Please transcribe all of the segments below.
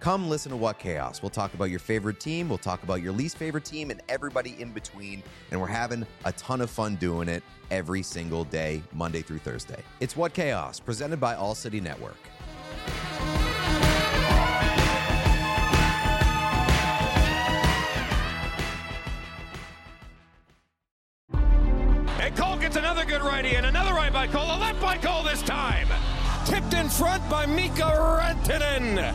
Come listen to What Chaos. We'll talk about your favorite team, we'll talk about your least favorite team, and everybody in between. And we're having a ton of fun doing it every single day, Monday through Thursday. It's What Chaos, presented by All City Network. And Cole gets another good righty and another right by Cole, a left by Cole this time. Tipped in front by Mikko Rantanen.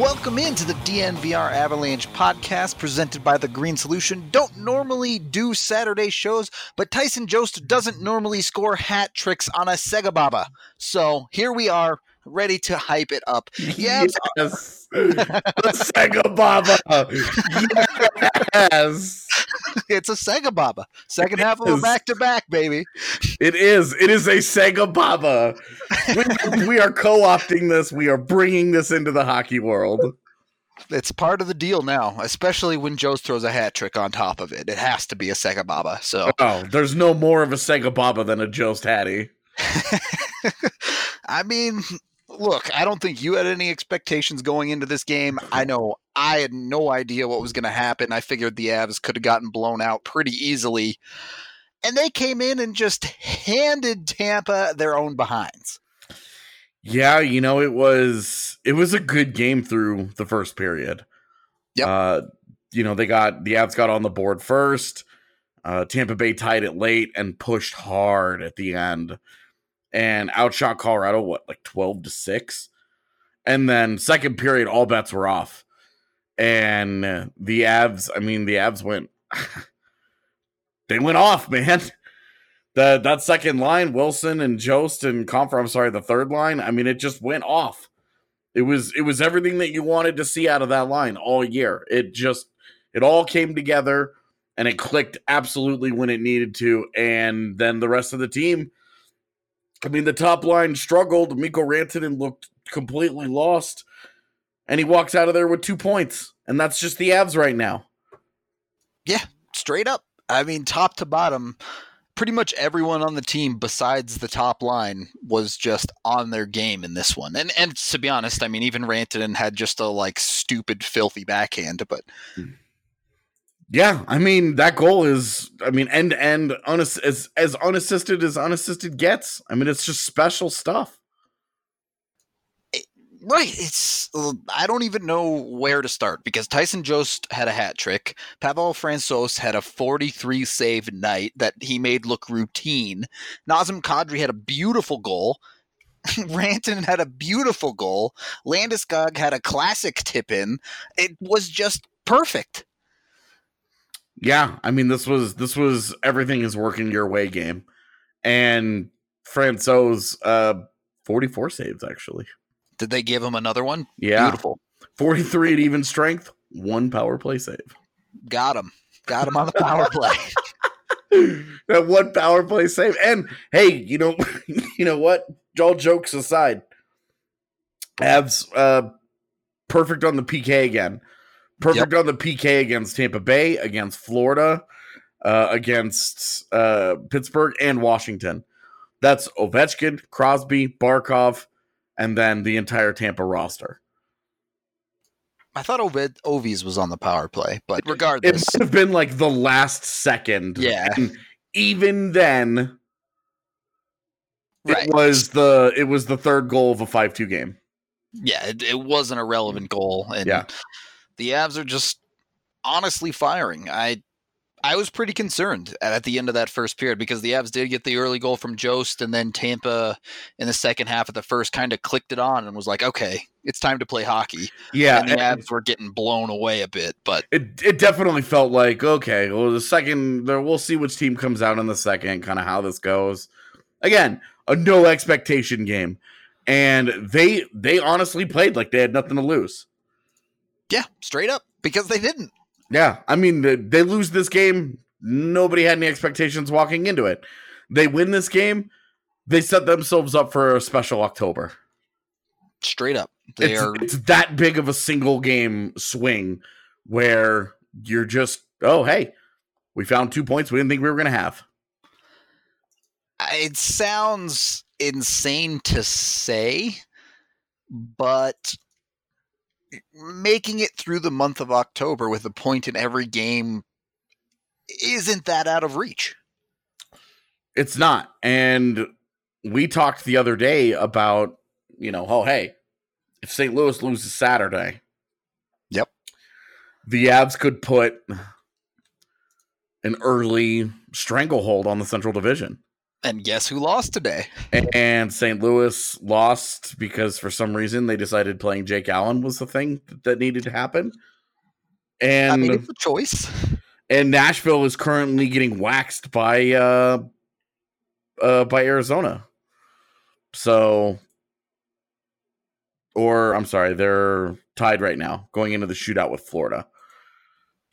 Welcome into the DNVR Avalanche podcast presented by The Green Solution. Don't normally do Saturday shows, but Tyson Jost doesn't normally score hat tricks on a Sega Baba. So here we are, ready to hype it up. Yeah, Yes. the Sega Baba. Yes. It's a Sega Baba. Second half of a back to back, baby. It is. It is a Sega Baba. We, we are co opting this. We are bringing this into the hockey world. It's part of the deal now, especially when Jost throws a hat trick on top of it. It has to be a Sega Baba. So Oh, there's no more of a Sega Baba than a Jost Hattie. I mean, look, I don't think you had any expectations going into this game. I know I had no idea what was going to happen. I figured the Avs could have gotten blown out pretty easily. And they came in and just handed Tampa their own behinds. Yeah, you know, it was it was a good game through the first period. Yep. Uh, you know, they got the Avs got on the board first. Uh, Tampa Bay tied it late and pushed hard at the end and outshot Colorado what like 12 to 6. And then second period all bets were off. And the Avs, I mean the Avs went they went off, man. The that second line, Wilson and Jost and Compher, I'm sorry, the third line, I mean, it just went off. It was it was everything that you wanted to see out of that line all year. It just it all came together and it clicked absolutely when it needed to. And then the rest of the team, I mean, the top line struggled. Mikko Rantanen looked completely lost. And he walks out of there with two points. And that's just the Avs right now. Yeah, straight up. I mean, top to bottom, pretty much everyone on the team besides the top line was just on their game in this one. And and to be honest, I mean, even Rantanen had just a like stupid, filthy backhand, but hmm. Yeah, I mean that goal is, I mean, end to end, as as unassisted as unassisted gets. I mean, it's just special stuff. Eh, right. It's I don't even know where to start because Tyson Jost had a hat trick. Pavel Francouz had a 43 save night that he made look routine. Nazem Kadri had a beautiful goal. Ranton had a beautiful goal. Landeskog had a classic tip in. It was just perfect. Yeah, I mean, this was this was everything is working your way game, and Francouz's uh forty four saves actually. Did they give him another one? Yeah, Beautiful. forty three at even strength, one power play save. Got him. Got him on the power play. that one power play save. And hey, you know, you know what? All jokes aside, Avs uh perfect on the PK again. Perfect on the PK against Tampa Bay, against Florida, uh, against uh, Pittsburgh and Washington. That's Ovechkin, Crosby, Barkov, and then the entire Tampa roster. I thought Oved Ovies was on the power play, but regardless, It might have been like the last second. Yeah. And even then, Right. It was the it was the third goal of a five two game. Yeah, it, it wasn't a relevant goal, and Yeah. The Avs are just honestly firing. I I was pretty concerned at, the end of that first period because the Avs did get the early goal from Jost, and then Tampa in the second half of the first kind of clicked it on and was like, okay, it's time to play hockey. Yeah, and the and Avs were getting blown away a bit, but it it definitely felt like okay. Well, the second there, we'll see which team comes out in the second. Kind of how this goes. Again, a no expectation game, and they they honestly played like they had nothing to lose. Yeah, straight up because they didn't. Yeah, I mean they, they lose this game. Nobody had any expectations walking into it. They win this game. They set themselves up for a special October. Straight up, they it's, are. it's that big of a single game swing where you're just oh hey we found two points we didn't think we were going to have It sounds insane to say, but making it through the month of October with a point in every game isn't that out of reach. it's not and we talked the other day about you know oh hey if st louis loses saturday Yep. the avs could put an early stranglehold on the central division And guess who lost today? and St. Louis lost because for some reason they decided playing Jake Allen was the thing that needed to happen. And I mean, it's a choice. and Nashville is currently getting waxed by uh uh by Arizona. So or I'm sorry, they're tied right now going into the shootout with Florida.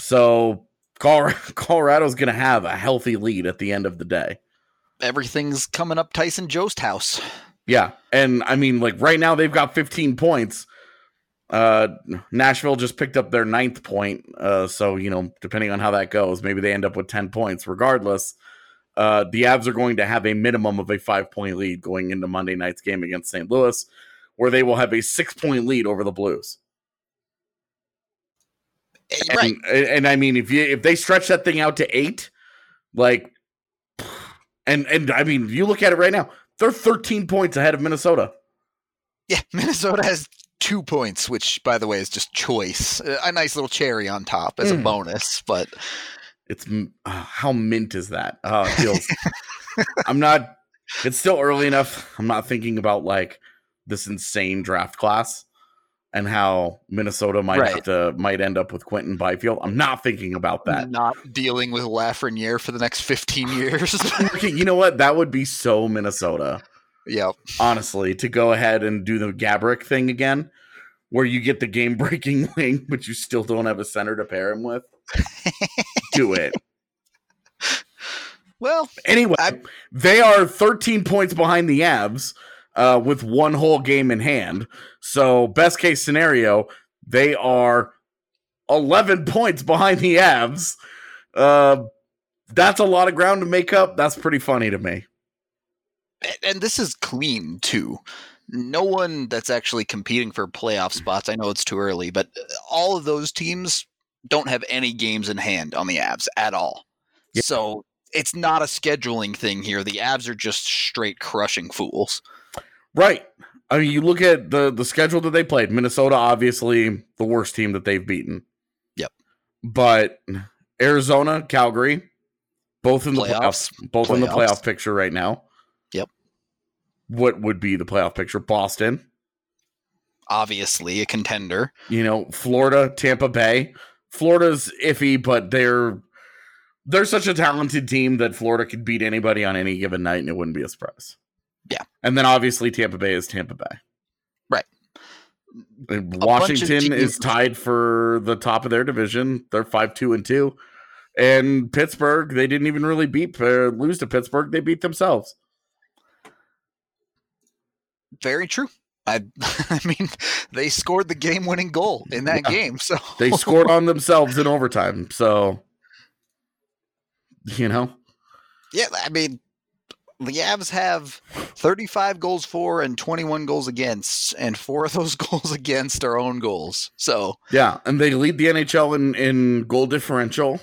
So Colorado, Colorado's going to have a healthy lead at the end of the day. Everything's coming up Tyson Jost house. Yeah, and I mean, like right now they've got 15 points. Uh, Nashville just picked up their ninth point. Uh, so you know, depending on how that goes, maybe they end up with 10 points. Regardless, uh, the Avs are going to have a minimum of a five point lead going into Monday night's game against St. Louis, where they will have a six point lead over the Blues. Eh, Right. and, and I mean, if you if they stretch that thing out to eight, like, and and I mean, you look at it right now, they're 13 points ahead of Minnesota. Yeah, Minnesota has two points, which, by the way, is just choice. A a nice little cherry on top as a Mm. bonus, but It's uh, how mint is that? Uh, it feels. I'm not. It's still early enough. I'm not thinking about like this insane draft class and how Minnesota might have to might end up with Quinton Byfield. I'm not thinking about that. not dealing with Lafreniere for the next 15 years. You know what? That would be so Minnesota. yep. honestly, to go ahead and do the Gaborik thing again, where you get the game breaking wing, but you still don't have a center to pair him with. do it. Well, Anyway, I- they are 13 points behind the Avs uh, with one whole game in hand. So, best case scenario, they are 11 points behind the Avs. Uh, that's a lot of ground to make up. That's pretty funny to me. and this is clean too. No one that's actually competing for playoff spots. I know it's too early, but all of those teams don't have any games in hand on the Avs at all. Yeah. So it's not a scheduling thing here. The Avs are just straight crushing fools. Right. I mean, you look at the the schedule that they played. Minnesota, obviously, the worst team that they've beaten. Yep. But Arizona, Calgary, both in the playoffs, Playoffs. both in the playoff picture right now. Yep. What would be the playoff picture? Boston, Obviously, a contender. you know, Florida, Tampa Bay. Florida's iffy, but they're they're such a talented team that Florida could beat anybody on any given night, and it wouldn't be a surprise. Yeah. and then obviously Tampa Bay is Tampa Bay. Right. And Washington is tied for the top of their division. They're five two and two, and Pittsburgh they didn't even really beat uh, lose to Pittsburgh. They beat themselves. Very true. I, I mean, they scored the game-winning goal in that Yeah. game. So They scored on themselves in overtime. So you know, Yeah, I mean, the Avs have 35 goals for and 21 goals against, and four of those goals against are own goals. So yeah, and they lead the NHL in in goal differential.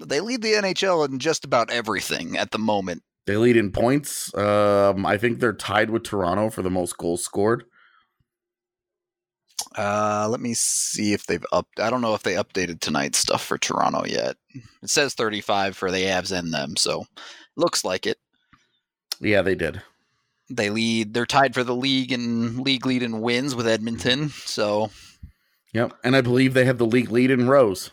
they lead the NHL in just about everything at the moment. They lead in points. Um, I think they're tied with Toronto for the most goals scored. Uh, let me see if they've up. I don't know if they updated tonight's stuff for Toronto yet. It says 35 for the Avs and them, so looks like it. Yeah, they did. They lead. They're tied for the league and league lead in wins with Edmonton. So, Yep. And I believe they have the league lead in rows.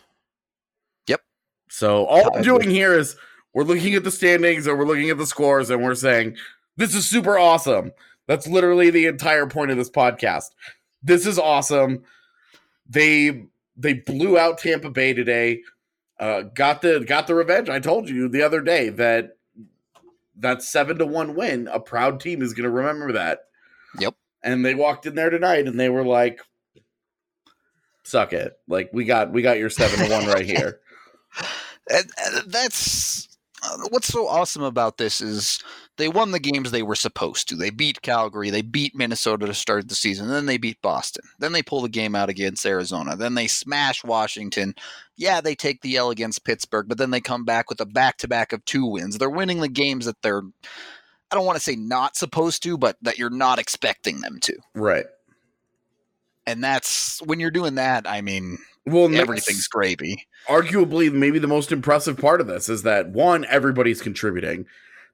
Yep. So all I'm doing here is we're looking at the standings and we're looking at the scores and we're saying, this is super awesome. That's literally the entire point of this podcast. This is awesome. They they blew out Tampa Bay today. Uh, got the got the revenge. I told you the other day that that seven to one win, a proud team is going to remember that. Yep. And they walked in there tonight and they were like, "Suck it! Like we got we got your seven to one right here." and, that's uh, what's so awesome about this is they won the games they were supposed to. They beat Calgary, they beat Minnesota to start the season, then they beat Boston. Then they pull the game out against Arizona. Then they smash Washington. Yeah, they take the L against Pittsburgh, but then they come back with a back-to-back of two wins. They're winning the games that they're I don't want to say not supposed to, but that you're not expecting them to. Right. And that's when you're doing that, I mean, Well, everything's gravy. arguably maybe the most impressive part of this is that one, everybody's contributing.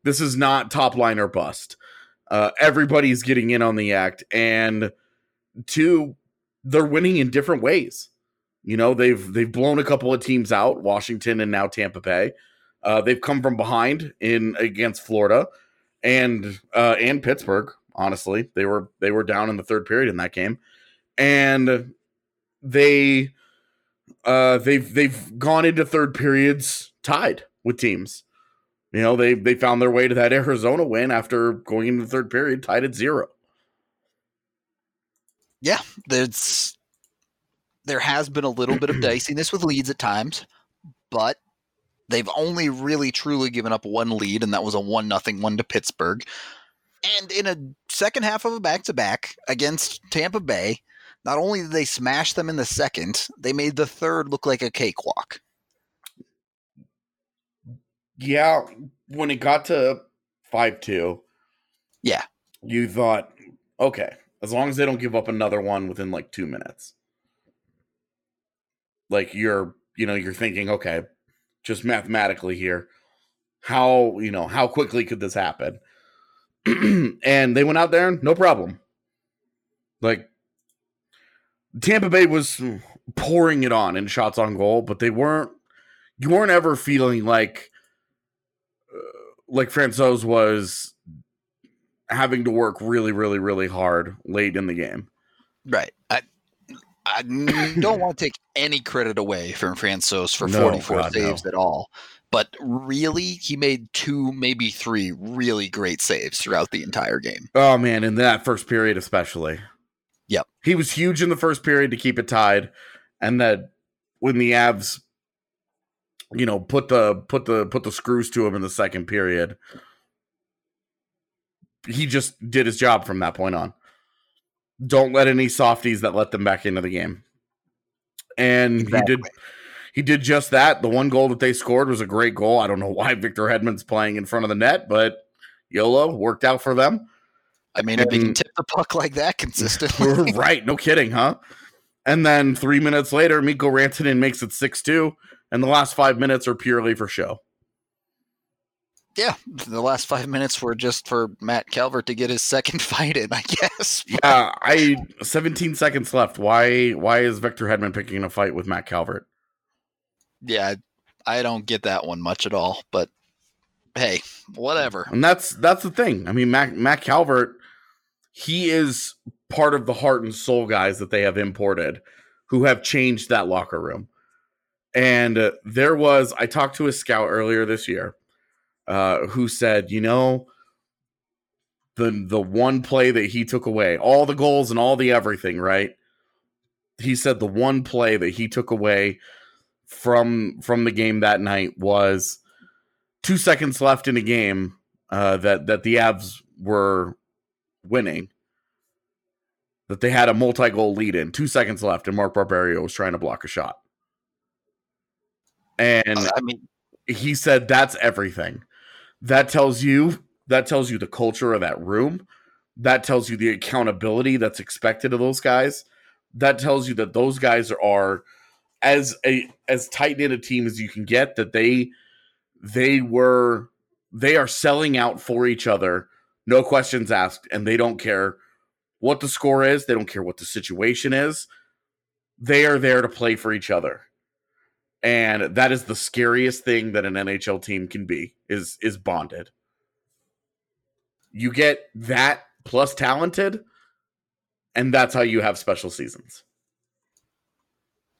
This is not top line or bust. Uh, everybody's getting in on the act, and two, they're winning in different ways. You know, they've they've blown a couple of teams out, Washington and now Tampa Bay. Uh, they've come from behind in against Florida and uh, and Pittsburgh. Honestly, they were they were down in the third period in that game, and they uh they've they've gone into third periods tied with teams. You know, they they found their way to that Arizona win after going into the third period tied at zero. yeah, there's there has been a little bit of diciness with leads at times, but they've only really truly given up one lead, and that was a one nothing one to Pittsburgh. And in a second half of a back to back against Tampa Bay, not only did they smash them in the second, they made the third look like a cakewalk. Yeah, when it got to five two, Yeah. you thought, okay, as long as they don't give up another one within like two minutes. Like you're, you know, you're thinking, okay, just mathematically here, how you know how quickly could this happen? and they went out there, no problem. Like Tampa Bay was pouring it on in shots on goal, but they weren't. You weren't ever feeling like like Francouz was having to work really, really, really hard late in the game. Right. I don't want to take any credit away from Francouz for No, 44 God, no. saves at all. But really, he made two, maybe three really great saves throughout the entire game. Oh man, in that first period especially. Yep. He was huge in the first period to keep it tied. And that when the Avs you know, put the put the put the screws to him in the second period, he just did his job from that point on. Don't let any softies that let them back into the game. And he did he did just that. The one goal that they scored was a great goal. I don't know why Victor Hedman's playing in front of the net, but YOLO worked out for them. I mean, if he can tip the puck like that consistently, right, no kidding, huh? And then three minutes later, Mikko Rantanen makes it 6 2, and the last five minutes are purely for show. yeah, the last five minutes were just for Matt Calvert to get his second fight in, I guess. Yeah, I 17 seconds left. Why why is Victor Hedman picking a fight with Matt Calvert? Yeah, I don't get that one much at all, but hey, whatever. And that's that's the thing. I mean, Matt Matt Calvert, he is part of the heart and soul guys that they have imported who have changed that locker room. And uh, there was I talked to a scout earlier this year uh, who said, you know, the the one play that he took away, all the goals and all the everything, right? He said the one play that he took away from from the game that night was two seconds left in a game uh, that that the Avs were winning. That they had a multi-goal lead in, two seconds left, and Mark Barberio was trying to block a shot. And I mean, he said that's everything. that tells you that tells you the culture of that room. That tells you the accountability that's expected of those guys. That tells you that those guys are as a as tight knit a team as you can get. That they they were they are selling out for each other, no questions asked, and they don't care what the score is. They don't care what the situation is. They are there to play for each other. And that is the scariest thing that an NHL team can be is is bonded. You get that plus talented, and that's how you have special seasons.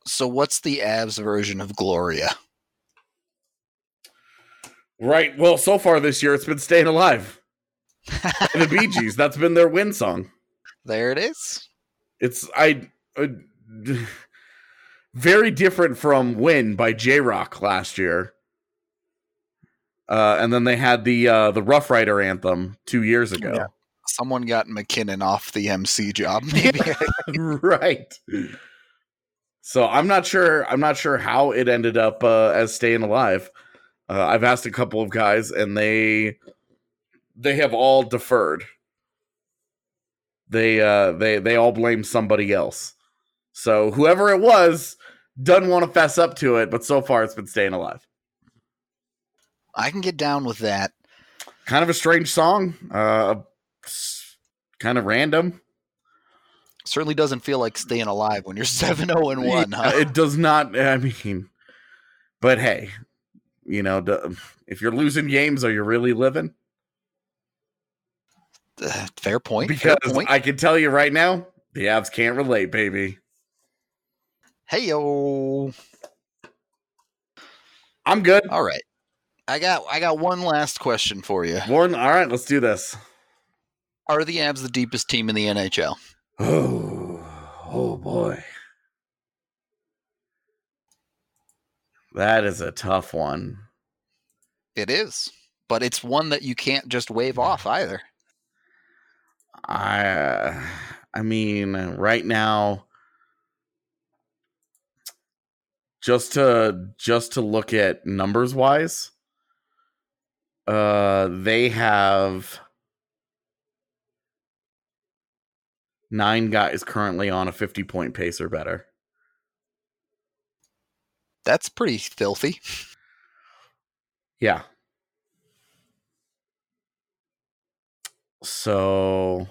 So what's the Avs version of Gloria? Right. Well, so far this year, it's been staying alive. the Bee Gees. That's been their win song. There it is. It's I. Uh, very different from "Win" by Jay Rock last year. Uh, and then they had the uh, the Rough Rider anthem two years ago. Yeah. Someone got MacKinnon off the MC job, maybe. right. So I'm not sure. I'm not sure how it ended up uh, as staying alive. Uh, I've asked a couple of guys, and they they have all deferred. They uh, they they all blame somebody else. So whoever it was doesn't want to fess up to it, but so far it's been staying alive. I can get down with that. Kind of a strange song. Uh, kind of random. Certainly doesn't feel like staying alive when you're 7 0 and 1, huh? It does not. I mean, but hey, you know, if you're losing games, are you really living? Uh, fair point. Because fair point. I can tell you right now, the Avs can't relate, baby. Hey yo. I'm good. All right. I got I got one last question for you. Warren, all right, let's do this. Are the Avs the deepest team in the NHL? Oh, oh boy. That is a tough one. It is, but it's one that you can't just wave off either. I uh, I mean, right now just to just to look at numbers wise, uh they have nine guys currently on a 50 point pace or better. That's pretty filthy. Yeah. So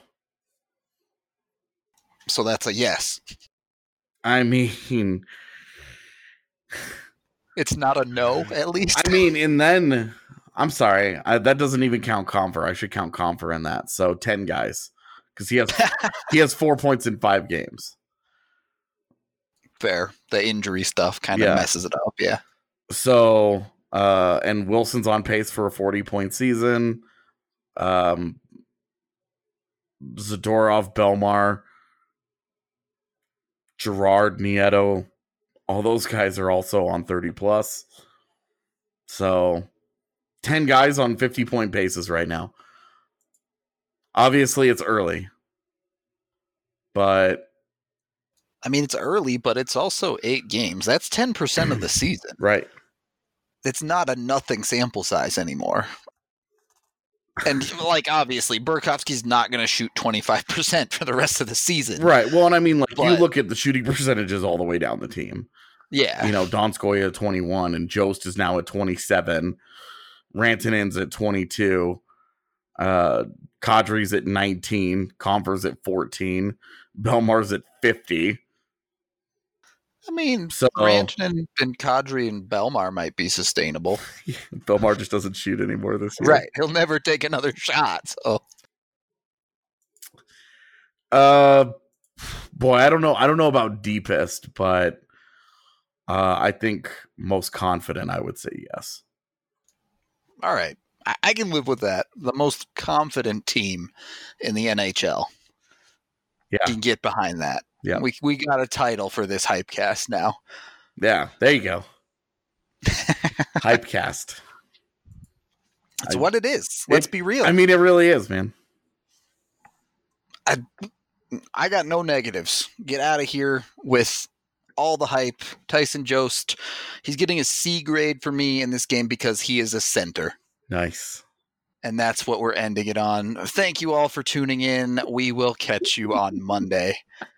So that's a yes. I mean It's not a no, at least. I mean, and then I'm sorry, I, that doesn't even count Compher. I should count Compher in that. So ten guys, because he has he has four points in five games. Fair. The injury stuff kind of Yeah. messes it up. Yeah. So, uh, and Wilson's on pace for a 40 point season. Um, Zadorov, Belmar, Girard, Nieto, all those guys are also on 30 plus. So, 10 guys on 50 point bases right now. Obviously, it's early, but I mean, it's early, but it's also eight games. That's 10% of the season. right. It's not a nothing sample size anymore. And, like, obviously, Burakovsky's not going to shoot 25% for the rest of the season. Right. Well, and I mean, like, you look at the shooting percentages all the way down the team. Yeah. you know, Donskoy at 21 and Jost is now at 27. Rantanen's at 22. Uh Kadri's at 19. Compher's at 14. Belmar's at 50. I mean, So Rantanen and Kadri and Belmar might be sustainable. Belmar just doesn't shoot anymore this year. Right. He'll never take another shot. So, Uh boy, I don't know. I don't know about deepest, but uh I think most confident I would say yes. all right. I, I can live with that. The most confident team in the NHL. Yeah. Can get behind that. Yeah. We, we got a title for this hypecast now. Yeah, there you go. Hypecast. That's I- what it is. Let's it- be real. I mean it really is, man. I got no negatives. Get out of here with all the hype. Tyson Jost, he's getting a C grade for me in this game because he is a center. Nice. And that's what we're ending it on. Thank you all for tuning in. We will catch you on Monday.